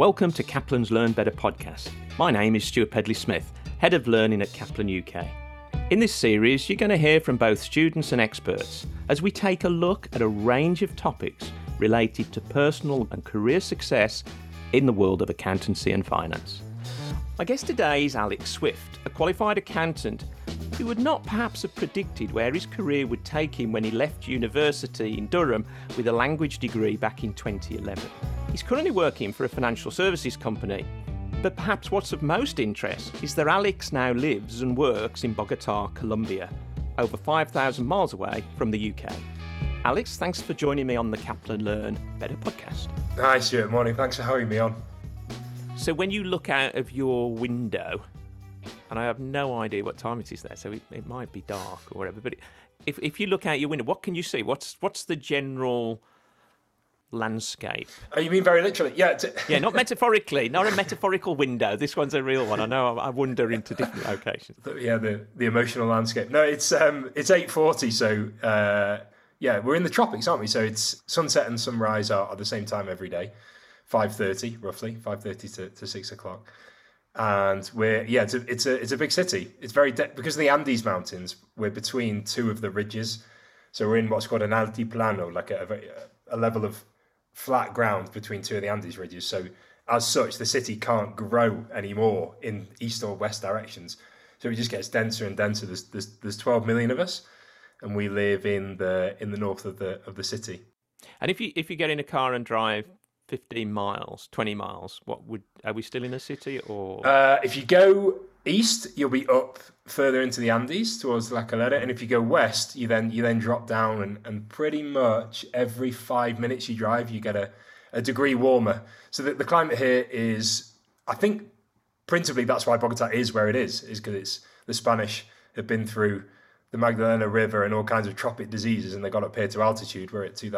Welcome to Kaplan's Learn Better podcast. My name is Stuart Pedley Smith, Head of Learning at Kaplan UK. In this series, you're going to hear from both students and experts as we take a look at a range of topics related to personal and career success in the world of accountancy and finance. My guest today is Alex Swift, a qualified accountant who would not perhaps have predicted where his career would take him when he left university in Durham with a language degree back in 2011. He's currently working for a financial services company but perhaps what's of most interest is that Alex now lives and works in Bogota, Colombia, over 5,000 miles away from the UK. Alex, thanks for joining me on the Kaplan Learn Better podcast. Hi, Stuart. Morning. Thanks for having me on. So, when you look out of your window, and I have no idea what time it is there, so it, it might be dark or whatever, but if, if you look out your window, what can you see? What's, what's the general landscape. Oh, you mean very literally? Yeah. T- yeah, not metaphorically, not a metaphorical window. This one's a real one. I know. I wander into different locations. Yeah, the the emotional landscape. No, it's um, it's eight forty. So uh, yeah, we're in the tropics, aren't we? So it's sunset and sunrise are at the same time every day, five thirty roughly, five thirty to, to six o'clock. And we're yeah, it's a it's a it's a big city. It's very de- because of the Andes Mountains. We're between two of the ridges, so we're in what's called an altiplano, like a, a, a level of flat ground between two of the Andes ridges. So as such, the city can't grow anymore in east or west directions. So it just gets denser and denser. There's, there's, there's 12 million of us, and we live in the in the north of the of the city. And if you if you get in a car and drive 15 miles, 20 miles, what would are we still in a city or? Uh, if you go east, you'll be up further into the Andes towards La Calera, and if you go west, you then you then drop down, and, and pretty much every five minutes you drive, you get a, a degree warmer. So the, the climate here is, I think, principally that's why Bogota is where it is, is because it's the Spanish have been through the Magdalena River and all kinds of tropic diseases, and they got up here to altitude. We're at two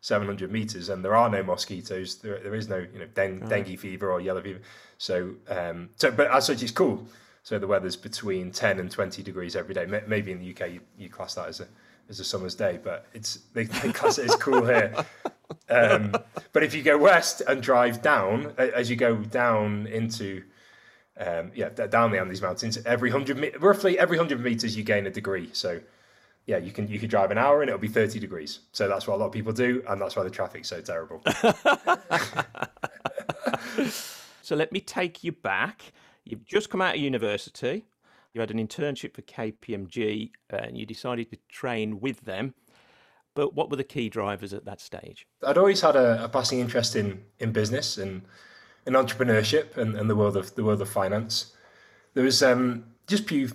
thousand seven hundred meters, and there are no mosquitoes. There, there is no you know den- dengue fever or yellow fever. So, um, so but as such, it's cool. So the weather's between ten and twenty degrees every day. Maybe in the UK you, you class that as a as a summer's day, but it's they, they class it as cool here. Um, but if you go west and drive down, as you go down into um, yeah down the Andes Mountains, every hundred roughly every hundred meters you gain a degree. So yeah, you can you could drive an hour and it'll be 30 degrees. So that's what a lot of people do, and that's why the traffic's so terrible. so let me take you back. You've just come out of university. You had an internship for KPMG, and you decided to train with them. But what were the key drivers at that stage? I'd always had a, a passing interest in in business and in entrepreneurship and, and the world of the world of finance. There was um, just pure,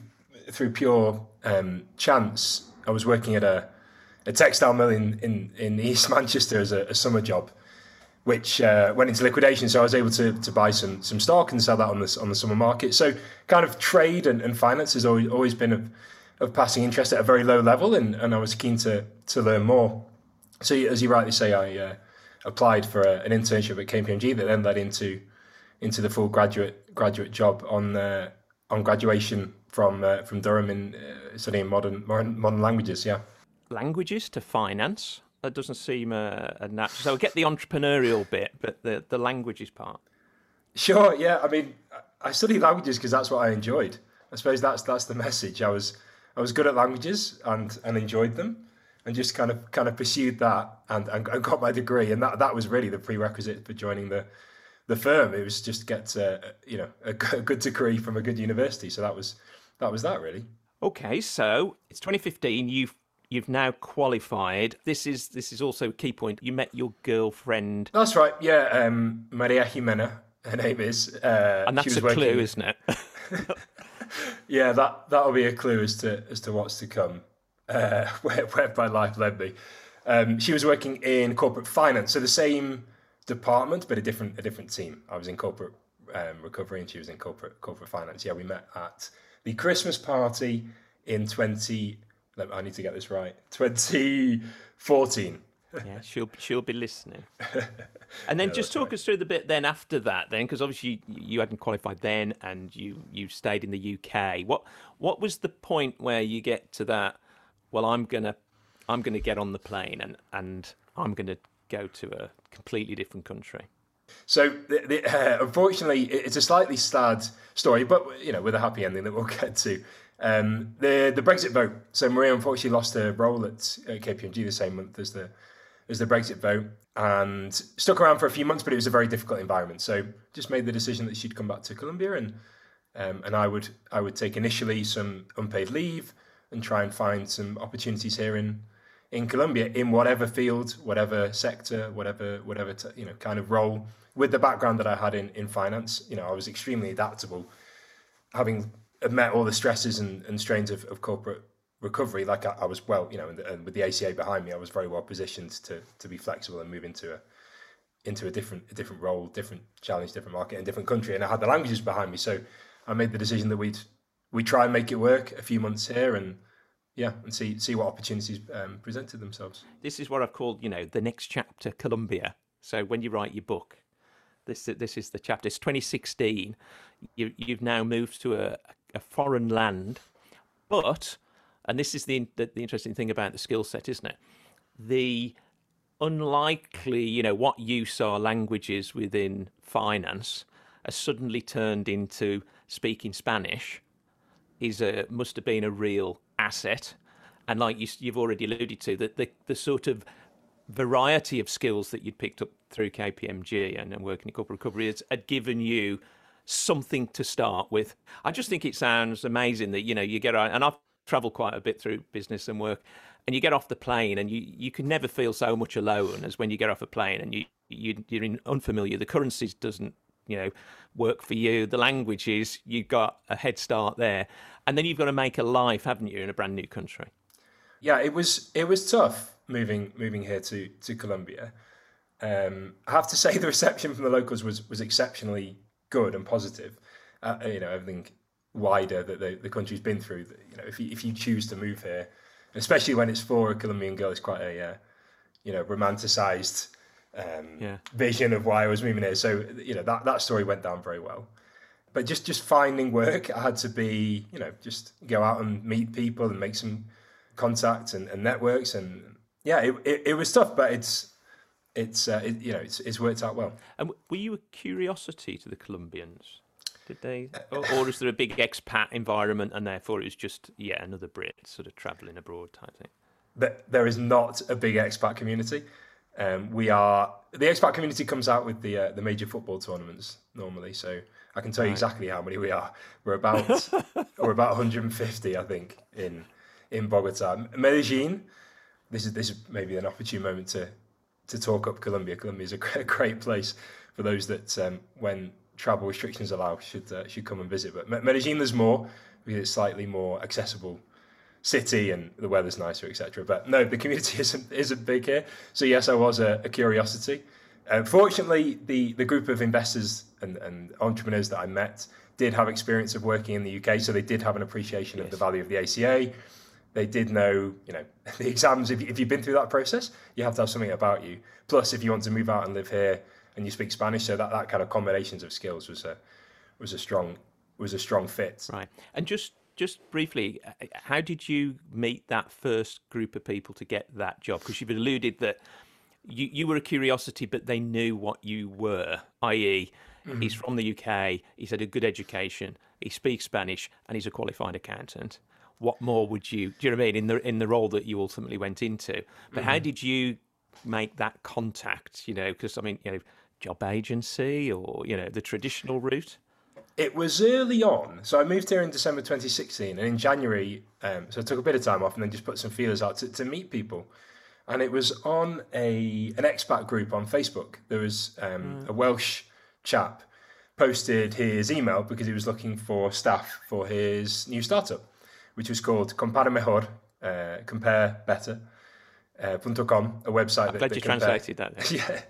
through pure um, chance I was working at a, a textile mill in, in, in East Manchester as a, a summer job, which uh, went into liquidation. So I was able to, to buy some some stock and sell that on the on the summer market. So kind of trade and, and finance has always always been of, of passing interest at a very low level, and, and I was keen to to learn more. So as you rightly say, I uh, applied for a, an internship at KPMG that then led into into the full graduate graduate job on uh, on graduation from uh, from Durham in uh, studying modern, modern, modern languages. Yeah, languages to finance. That doesn't seem a, a natural. So I get the entrepreneurial bit, but the the languages part. Sure. Yeah. I mean, I studied languages because that's what I enjoyed. I suppose that's that's the message. I was I was good at languages and and enjoyed them, and just kind of kind of pursued that and and, and got my degree. And that that was really the prerequisite for joining the the firm. It was just get uh, you know a, a good degree from a good university. So that was that was that really. Okay, so it's 2015. You've you've now qualified. This is this is also a key point. You met your girlfriend. That's right. Yeah, um, Maria Jimena. Her name is. Uh, and that's a working... clue, isn't it? yeah, that that'll be a clue as to as to what's to come. Uh, where, where my life led me. Um, she was working in corporate finance, so the same department, but a different a different team. I was in corporate um, recovery, and she was in corporate corporate finance. Yeah, we met at the Christmas party in 20. I need to get this right. 2014. yeah, she'll she'll be listening. And then just talk right. us through the bit then after that, then because obviously you, you hadn't qualified then, and you you stayed in the UK. What what was the point where you get to that? Well, I'm gonna I'm gonna get on the plane and and I'm gonna go to a completely different country. So, the, the, uh, unfortunately, it's a slightly sad story, but you know, with a happy ending that we'll get to. Um, the the Brexit vote. So Maria unfortunately lost her role at, KPMG the same month as the as the Brexit vote, and stuck around for a few months, but it was a very difficult environment. So just made the decision that she'd come back to Colombia, and um, and I would I would take initially some unpaid leave and try and find some opportunities here in in Colombia in whatever field, whatever sector, whatever whatever t- you know kind of role. With the background that I had in in finance, you know, I was extremely adaptable, having met all the stresses and, and strains of, of corporate recovery. Like I, I was well, you know, and, and, with the ACA behind me, I was very well positioned to to be flexible and move into a into a different a different role, different challenge, different market, and different country. And I had the languages behind me, so I made the decision that we'd we try and make it work a few months here and yeah, and see see what opportunities um, presented themselves. This is what I've called, you know, the next chapter, Colombia. So when you write your book, this this is the chapter. It's 2016. You you've now moved to a, a foreign land, but and this is the, the the interesting thing about the skill set, isn't it? The unlikely, you know, what use are languages within finance has suddenly turned into speaking Spanish is a must have been a real asset. And like you, you've already alluded to, that the, the sort of variety of skills that you'd picked up through KPMG and, and working in corporate recovery has, had given you something to start with. I just think it sounds amazing that you know you get and I've traveled quite a bit through business and work, and you get off the plane and you you can never feel so much alone as when you get off a plane and you, you you're in unfamiliar. The currencies doesn't you know work for you. The languages you've got a head start there, and then you've got to make a life, haven't you, in a brand new country? Yeah, it was it was tough moving moving here to to Colombia. Um, I have to say the reception from the locals was was exceptionally good and positive. Uh, you know, everything wider that the, the country's been through. You know, if you, if you choose to move here, especially when it's for a Colombian girl, it's quite a uh, you know romanticized um, yeah. vision of why I was moving here. So you know that that story went down very well but just just finding work, I had to be you know just go out and meet people and make some contacts and, and networks and yeah, it, it, it was tough, but it's it's uh, it, you know it's it's worked out well. And were you a curiosity to the Colombians? Did they, or, or is there a big expat environment, and therefore it was just yeah another Brit sort of travelling abroad type thing? But there is not a big expat community. Um, we are the expat community comes out with the uh, the major football tournaments normally, so I can tell you exactly how many we are. We're about we're about 150, I think, in in Bogota. Medellin. This is this is maybe an opportune moment to to talk up Colombia. Colombia is a great, great place for those that, um, when travel restrictions allow, should uh, should come and visit. But Medellin, there's more because it's slightly more accessible city and the weather's nicer, etc. But no, the community isn't isn't big here. So yes, I was a, a curiosity. Uh, fortunately, the, the group of investors and, and entrepreneurs that I met did have experience of working in the UK, so they did have an appreciation yes. of the value of the ACA. They did know, you know, the exams. If, you, if you've been through that process, you have to have something about you. Plus, if you want to move out and live here and you speak Spanish, so that, that kind of combinations of skills was a was a strong was a strong fit. Right, and just just briefly, how did you meet that first group of people to get that job? Because you've alluded that you, you were a curiosity, but they knew what you were, i.e., mm-hmm. he's from the UK, he's had a good education, he speaks Spanish, and he's a qualified accountant. What more would you? Do you know what I mean? In the in the role that you ultimately went into, but mm-hmm. how did you make that contact? You know, because I mean, you know, job agency or you know the traditional route. It was early on. So I moved here in December 2016, and in January, um, so I took a bit of time off and then just put some feelers out to, to meet people and it was on a an expat group on Facebook. There was um, mm. a Welsh chap posted his email because he was looking for staff for his new startup, which was called Compara Mejor, uh, Compare Better. Uh, .com, a website I'm that, glad that you compare, translated that. yeah,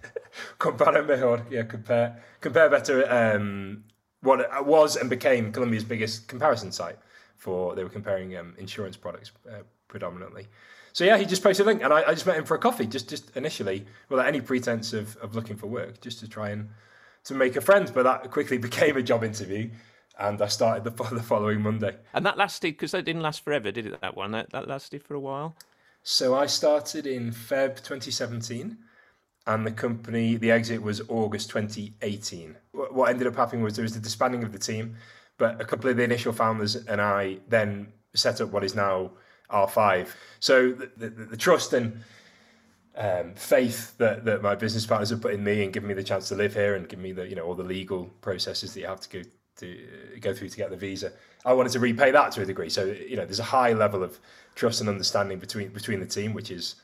compare mejor, yeah, compare compare better. Um, what was and became Colombia's biggest comparison site for they were comparing um, insurance products uh, predominantly. So yeah, he just posted a link, and I, I just met him for a coffee, just just initially, without any pretense of, of looking for work, just to try and to make a friend. But that quickly became a job interview, and I started the, the following Monday. And that lasted because that didn't last forever, did it? That one that, that lasted for a while. So I started in Feb 2017, and the company, the exit was August 2018. What ended up happening was there was the disbanding of the team, but a couple of the initial founders and I then set up what is now R5. So the, the, the trust and um, faith that, that my business partners have put in me and given me the chance to live here and give me the you know all the legal processes that you have to go to go through to get the visa. I wanted to repay that to a degree. So you know there's a high level of trust and understanding between between the team, which is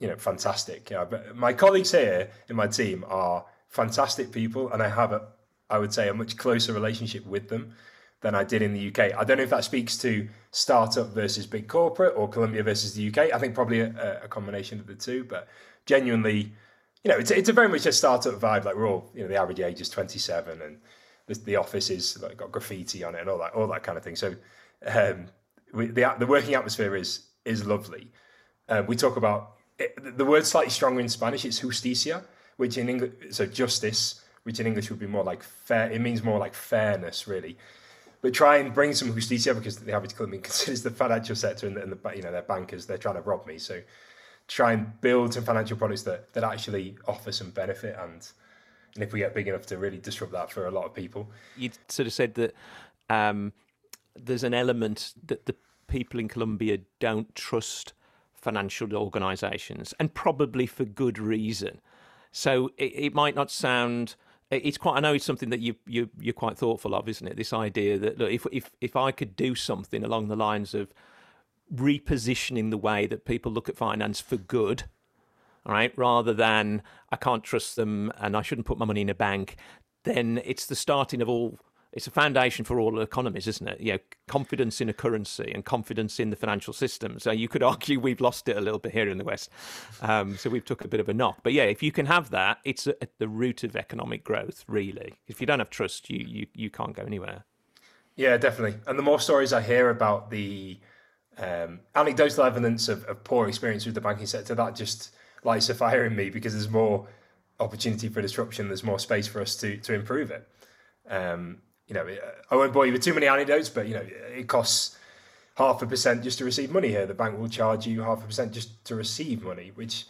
you know fantastic. Yeah, but my colleagues here in my team are fantastic people, and I have a I would say a much closer relationship with them than I did in the UK. I don't know if that speaks to startup versus big corporate or Colombia versus the UK. I think probably a, a combination of the two, but genuinely, you know, it's, it's a very much a startup vibe. Like we're all, you know, the average age is 27 and the, the office is like got graffiti on it and all that, all that kind of thing. So um, we, the, the working atmosphere is, is lovely. Uh, we talk about the word slightly stronger in Spanish. It's justicia, which in English, so justice, which in English would be more like fair. It means more like fairness, really but try and bring some justicia because the average Colombian considers the financial sector and the, and the, you know their bankers they're trying to rob me. So try and build some financial products that that actually offer some benefit and and if we get big enough to really disrupt that for a lot of people. You sort of said that um, there's an element that the people in Colombia don't trust financial organisations, and probably for good reason. So it, it might not sound it's quite. I know it's something that you you you're quite thoughtful of, isn't it? This idea that look, if if if I could do something along the lines of repositioning the way that people look at finance for good, all right, rather than I can't trust them and I shouldn't put my money in a bank, then it's the starting of all it's a foundation for all economies, isn't it? You know, confidence in a currency and confidence in the financial system. So you could argue we've lost it a little bit here in the West. Um, so we've took a bit of a knock. But yeah, if you can have that, it's at the root of economic growth, really. If you don't have trust, you you, you can't go anywhere. Yeah, definitely. And the more stories I hear about the um, anecdotal evidence of, of poor experience with the banking sector, that just lights a fire in me because there's more opportunity for disruption. There's more space for us to to improve it. Um, you know, I won't bore you with too many anecdotes, but you know, it costs half a percent just to receive money here. The bank will charge you half a percent just to receive money, which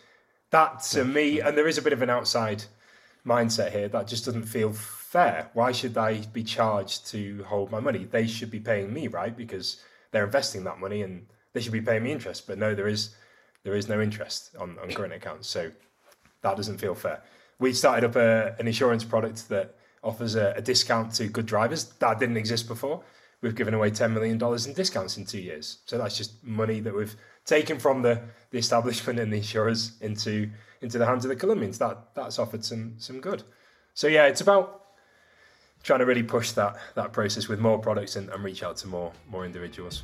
that to me, and there is a bit of an outside mindset here that just doesn't feel fair. Why should I be charged to hold my money? They should be paying me, right? Because they're investing that money and they should be paying me interest. But no, there is there is no interest on, on current accounts. So that doesn't feel fair. We started up a, an insurance product that offers a, a discount to good drivers. That didn't exist before. We've given away $10 million in discounts in two years. So that's just money that we've taken from the, the establishment and the insurers into into the hands of the Colombians. That that's offered some some good. So yeah, it's about trying to really push that that process with more products and, and reach out to more more individuals.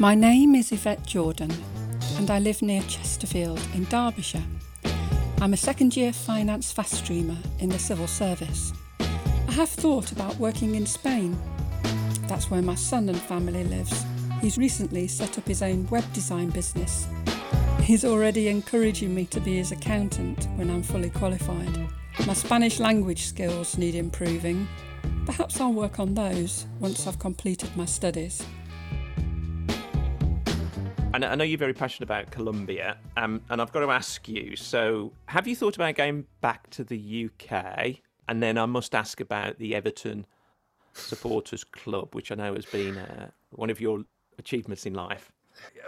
My name is Yvette Jordan and I live near Chesterfield in Derbyshire. I'm a second year finance fast streamer in the civil service. I have thought about working in Spain. That's where my son and family lives. He's recently set up his own web design business. He's already encouraging me to be his accountant when I'm fully qualified. My Spanish language skills need improving. Perhaps I'll work on those once I've completed my studies. And I know you're very passionate about Colombia, um, and I've got to ask you. So, have you thought about going back to the UK? And then I must ask about the Everton Supporters Club, which I know has been uh, one of your achievements in life.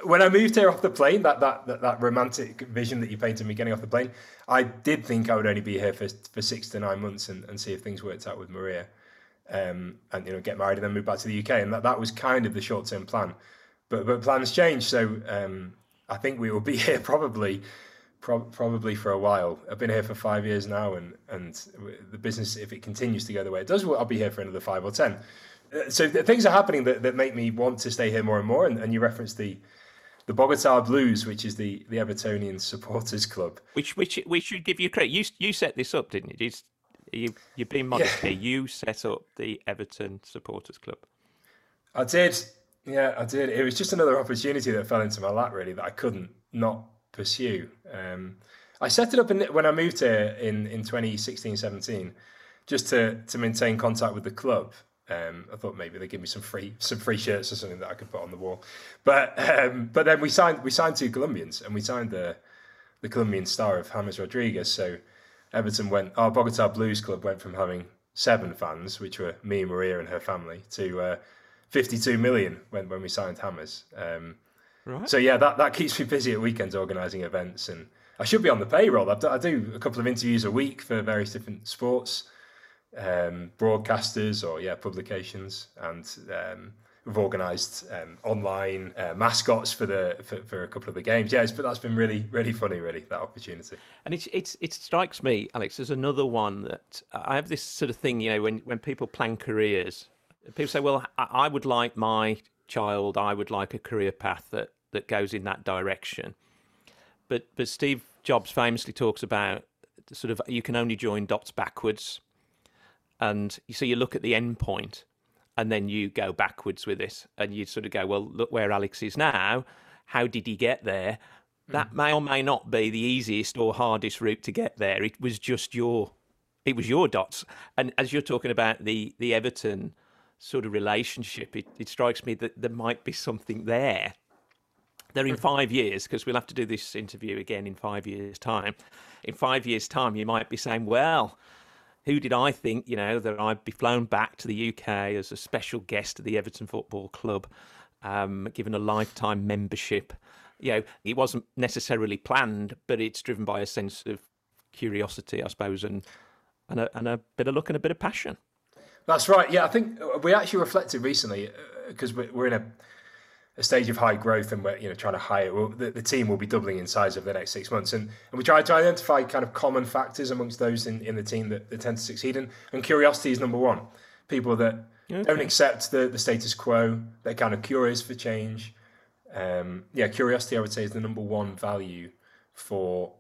When I moved here off the plane, that, that that that romantic vision that you painted me getting off the plane, I did think I would only be here for for six to nine months and, and see if things worked out with Maria, um, and you know get married and then move back to the UK, and that that was kind of the short term plan but but plans change. So um, I think we will be here probably pro- probably for a while. I've been here for five years now, and and the business, if it continues to go the way it does, I'll be here for another five or ten. Uh, so things are happening that, that make me want to stay here more and more. And, and you referenced the the Bogota Blues, which is the the Evertonian supporters club. Which which we should give you credit. You you set this up, didn't you? You you're being modest yeah. here. You set up the Everton supporters club. I did. Yeah, I did. It was just another opportunity that fell into my lap, really, that I couldn't not pursue. Um, I set it up in, when I moved here in, in 2016 17, just to, to maintain contact with the club. Um, I thought maybe they'd give me some free some free shirts or something that I could put on the wall. But um, but then we signed we signed two Colombians and we signed the the Colombian star of James Rodriguez. So Everton went our Bogota Blues Club went from having seven fans, which were me, Maria, and her family, to uh, 52 million when, when we signed James. Um, right. So yeah, that, that keeps me busy at weekends organising events, and I should be on the payroll. I do, I do a couple of interviews a week for various different sports um, broadcasters or yeah publications, and um, we've organised um, online uh, mascots for the for, for, a couple of the games. Yeah, but that's been really really funny, really that opportunity. And it's it's it strikes me, Alex, there's another one that I have this sort of thing. You know, when when people plan careers, people say, well, I would like my child, I would like a career path that that goes in that direction. But but Steve Jobs famously talks about sort of you can only join dots backwards, and you so you look at the end point and then you go backwards with it and you sort of go, well, look where Alex is now. How did he get there? That mm. may or may not be the easiest or hardest route to get there. It was just your, it was your dots. And as you're talking about the the Everton sort of relationship, it, it strikes me that there might be something there. There in five years, because we'll have to do this interview again in five years' time. In five years' time, you might be saying, well, who did I think, you know, that I'd be flown back to the UK as a special guest at the Everton Football Club, um, given a lifetime membership? You know, it wasn't necessarily planned, but it's driven by a sense of curiosity, I suppose, and and a, and a bit of luck and a bit of passion. That's right. Yeah, I think we actually reflected recently because uh, we're in a a stage of high growth and we're you know trying to hire well, the, the, team will be doubling in size over the next six months and, and we try to identify kind of common factors amongst those in, in the team that, that tend to succeed and, and curiosity is number one people that okay. don't accept the, the status quo they're kind of curious for change um, yeah curiosity i would say is the number one value for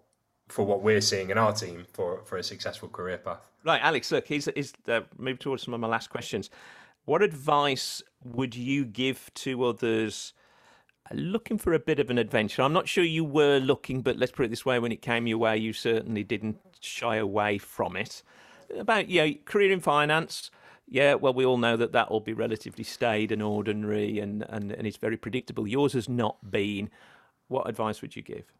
for what we're seeing in our team for for a successful career path right alex look he's, he's uh, moved towards some of my last questions what advice would you give to others looking for a bit of an adventure? I'm not sure you were looking, but let's put it this way: when it came your way, you certainly didn't shy away from it. About you know, career in finance. Yeah, well, we all know that that will be relatively staid and ordinary, and, and, and it's very predictable. Yours has not been. What advice would you give?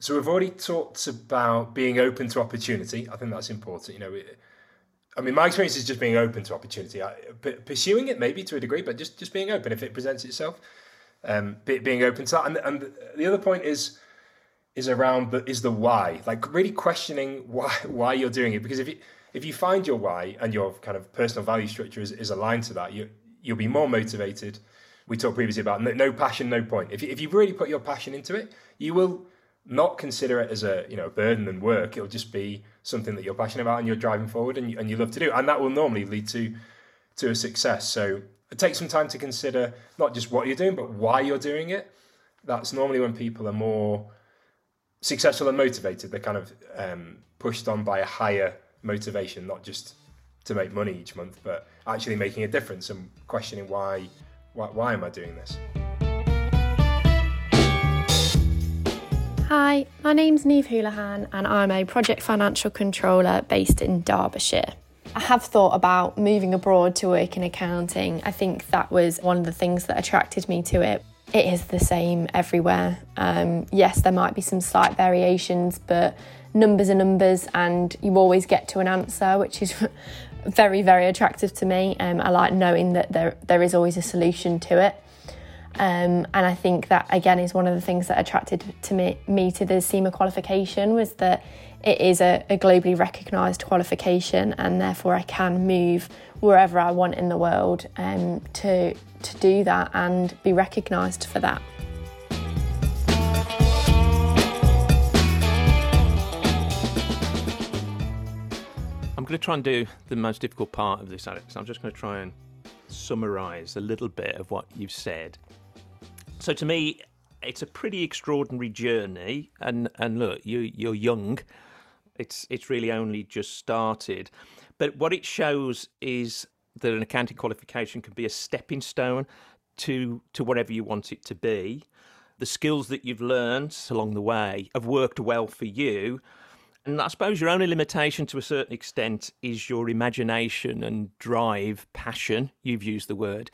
So we've already talked about being open to opportunity. I think that's important. You know, I mean, my experience is just being open to opportunity, pursuing it maybe to a degree, but just just being open if it presents itself, um, being open to that. And, and the other point is is around the is the why, like really questioning why why you're doing it. Because if you if you find your why and your kind of personal value structure is, is aligned to that, you you'll be more motivated. We talked previously about no, no passion, no point. If you, if you really put your passion into it, you will not consider it as a you know burden and work. It'll just be something that you're passionate about and you're driving forward and you, and you love to do, and that will normally lead to to a success. So it takes some time to consider not just what you're doing, but why you're doing it. That's normally when people are more successful and motivated. They're kind of um, pushed on by a higher motivation, not just to make money each month, but actually making a difference and questioning why why, why am I doing this. Hi, my name's Neve Houlihan and I'm a project financial controller based in Derbyshire. I have thought about moving abroad to work in accounting. I think that was one of the things that attracted me to it. It is the same everywhere. Um, yes, there might be some slight variations, but numbers are numbers, and you always get to an answer, which is very, very attractive to me. Um, I like knowing that there there is always a solution to it. Um, and I think that again is one of the things that attracted to me, me to the CIMA qualification was that it is a, a globally recognised qualification, and therefore I can move wherever I want in the world um, to to do that and be recognised for that. I'm going to try and do the most difficult part of this, Alex. I'm just going to try and summarise a little bit of what you've said so to me, it's a pretty extraordinary journey. And and look, you you're young. It's it's really only just started. But what it shows is that an accounting qualification can be a stepping stone to to whatever you want it to be. The skills that you've learned along the way have worked well for you. And I suppose your only limitation to a certain extent is your imagination and drive, passion. You've used the word.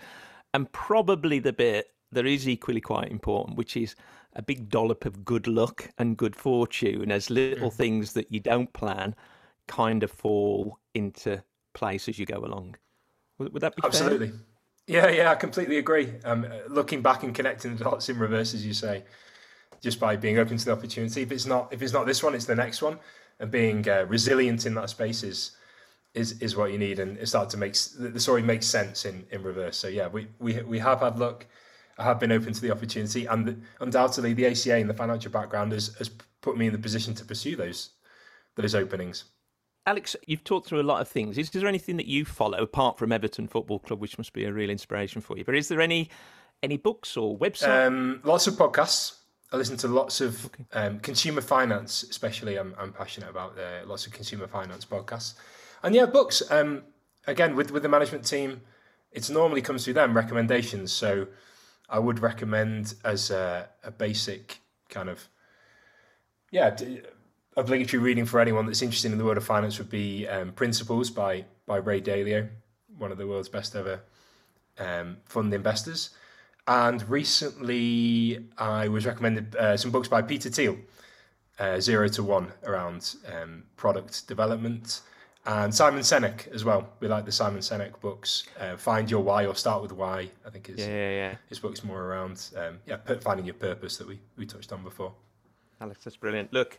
And probably the bit that is equally quite important, which is a big dollop of good luck and good fortune as little mm. things that you don't plan kind of fall into place as you go along. Would, would that be absolutely? Fair? Yeah, yeah, I completely agree. Um, looking back and connecting the dots in reverse, as you say, just by being open to the opportunity. If it's not, if it's not this one, it's the next one, and being uh, resilient in that space is, is is what you need, and it starts to make the story makes sense in in reverse. So yeah, we we we have had luck. I have been open to the opportunity, and the, undoubtedly the ACA and the financial background has, has put me in the position to pursue those those openings. Alex, you've talked through a lot of things. Is, is there anything that you follow apart from Everton Football Club, which must be a real inspiration for you? But is there any any books or websites? Um, lots of podcasts. I listen to lots of okay. um, consumer finance, especially. I'm, I'm passionate about uh, lots of consumer finance podcasts, and yeah, books. Um, again, with with the management team, it normally comes through them recommendations. So I would recommend as a, a basic kind of yeah obligatory reading for anyone that's interested in the world of finance would be um, Principles by by Ray Dalio, one of the world's best ever um, fund investors. And recently, I was recommended uh, some books by Peter Thiel, uh, Zero to One, around um, product development, and Simon Sinek as well. We like the Simon Sinek books. Uh, Find Your Why or Start with Why. I think his yeah, yeah, yeah. his book's more around um, yeah finding your purpose that we we touched on before. Alex, that's brilliant. Look,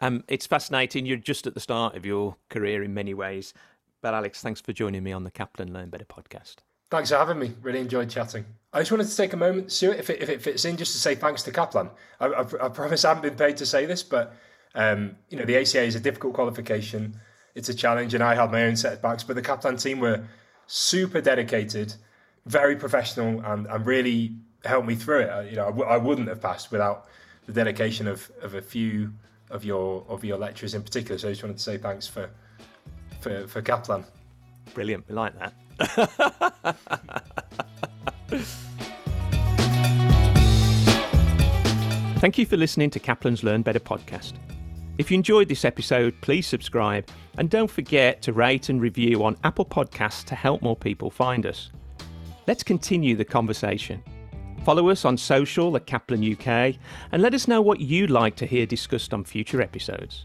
um, it's fascinating. You're just at the start of your career in many ways. But Alex, thanks for joining me on the Kaplan Learn Better podcast. Thanks for having me. Really enjoyed chatting. I just wanted to take a moment, Stuart, if it, if it fits in, just to say thanks to Kaplan. I, I, I promise I haven't been paid to say this, but um, you know the ACA is a difficult qualification. It's a challenge, and I had my own setbacks. But the Kaplan team were super dedicated, very professional, and, and really helped me through it. Uh, you know, I w- I wouldn't have passed without the dedication of, of a few of your of your lecturers in particular. So I just wanted to say thanks for for, for Kaplan. Brilliant, we like that. Thank you for listening to Kaplan's Learn Better podcast. If you enjoyed this episode, please subscribe and don't forget to rate and review on Apple Podcasts to help more people find us. Let's continue the conversation. Follow us on social at Kaplan UK and let us know what you'd like to hear discussed on future episodes.